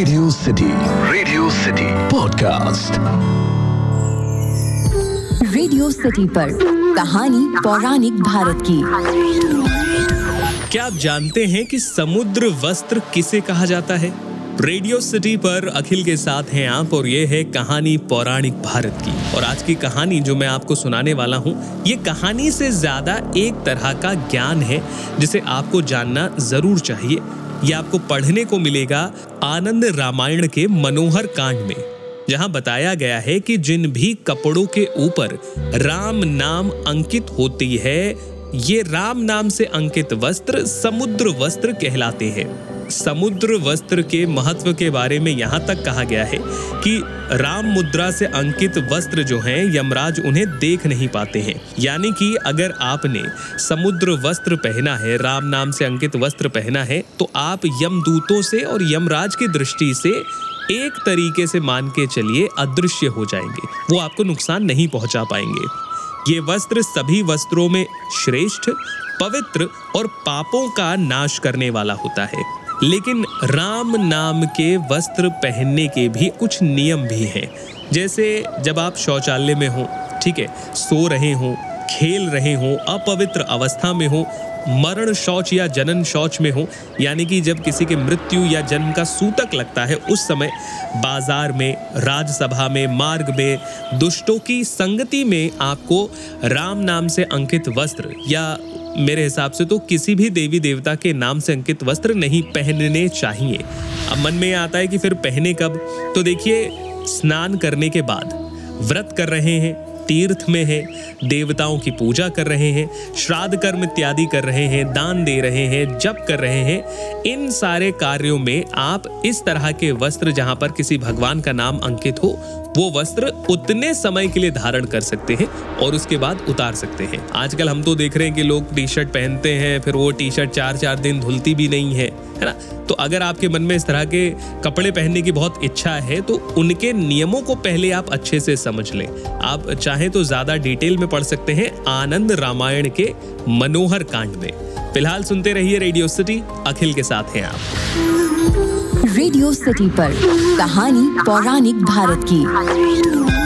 Radio city radio city podcast radio city पर कहानी पौराणिक भारत की। क्या आप जानते हैं कि समुद्र वस्त्र किसे कहा जाता है? रेडियो सिटी पर अखिल के साथ हैं आप और ये है कहानी पौराणिक भारत की। और आज की कहानी जो मैं आपको सुनाने वाला हूँ ये कहानी से ज़्यादा एक तरह का ज्ञान है जिसे आपको जानना ज़रूर चाहिए। ये आपको पढ़ने को मिलेगा आनंद रामायण के मनोहर कांड में, जहाँ बताया गया है कि जिन भी कपड़ों के ऊपर राम नाम अंकित होती है, ये राम नाम से अंकित वस्त्र, समुद्र वस्त्र कहलाते हैं। समुद्र वस्त्र के महत्व के बारे में यहाँ तक कहा गया है कि राम मुद्रा से अंकित वस्त्र जो हैं, यमराज उन्हें देख नहीं पाते हैं। यानी कि अगर आपने समुद्र वस्त्र पहना है, राम नाम से अंकित वस्त्र पहना है तो आप यमदूतों से और यमराज की दृष्टि से एक तरीके से मान के चलिए अदृश्य हो जाएँगे। वो आपको नुकसान नहीं पहुँचा पाएँगे। ये वस्त्र सभी वस्त्रों में श्रेष्ठ, पवित्र और पापों का नाश करने वाला होता है। लेकिन राम नाम के वस्त्र पहनने के भी कुछ नियम भी हैं। जैसे जब आप शौचालय में हो, ठीक है, सो रहे हो, खेल रहे हो, अपवित्र अवस्था में हो, मरण शौच या जनन शौच में हो, यानी कि जब किसी के मृत्यु या जन्म का सूतक लगता है, उस समय बाज़ार में, राजसभा में, मार्ग में, दुष्टों की संगति में आपको राम नाम से अंकित वस्त्र या मेरे हिसाब से तो किसी भी देवी देवता के नाम से अंकित वस्त्र नहीं पहनने चाहिए। अब मन में आता है कि फिर पहने कब? तो देखिए, स्नान करने के बाद, व्रत कर रहे हैं। तीर्थ में है, देवताओं की पूजा कर रहे हैं, श्राद्ध कर्म इत्यादि कर रहे हैं, दान दे रहे हैं, जप कर रहे हैं। इन सारे कार्यों में आप इस तरह के वस्त्र जहाँ पर किसी भगवान का नाम अंकित हो, वो वस्त्र उतने समय के लिए धारण कर सकते हैं और उसके बाद उतार सकते हैं। आजकल हम तो देख रहे हैं कि लोग टी शर्ट पहनते हैं, फिर वो टी शर्ट चार चार दिन धुलती भी नहीं है है ना? तो अगर आपके मन में इस तरह के कपड़े पहनने की बहुत इच्छा है तो उनके नियमों को पहले आप अच्छे से समझ लें। आप चाहें तो ज़्यादा डिटेल में पढ़ सकते हैं आनंद रामायण के मनोहर कांड में। फ़िलहाल सुनते रहिए रेडियो सिटी, अखिल के साथ हैं आप। रेडियो सिटी पर कहानी पौराणिक भारत की।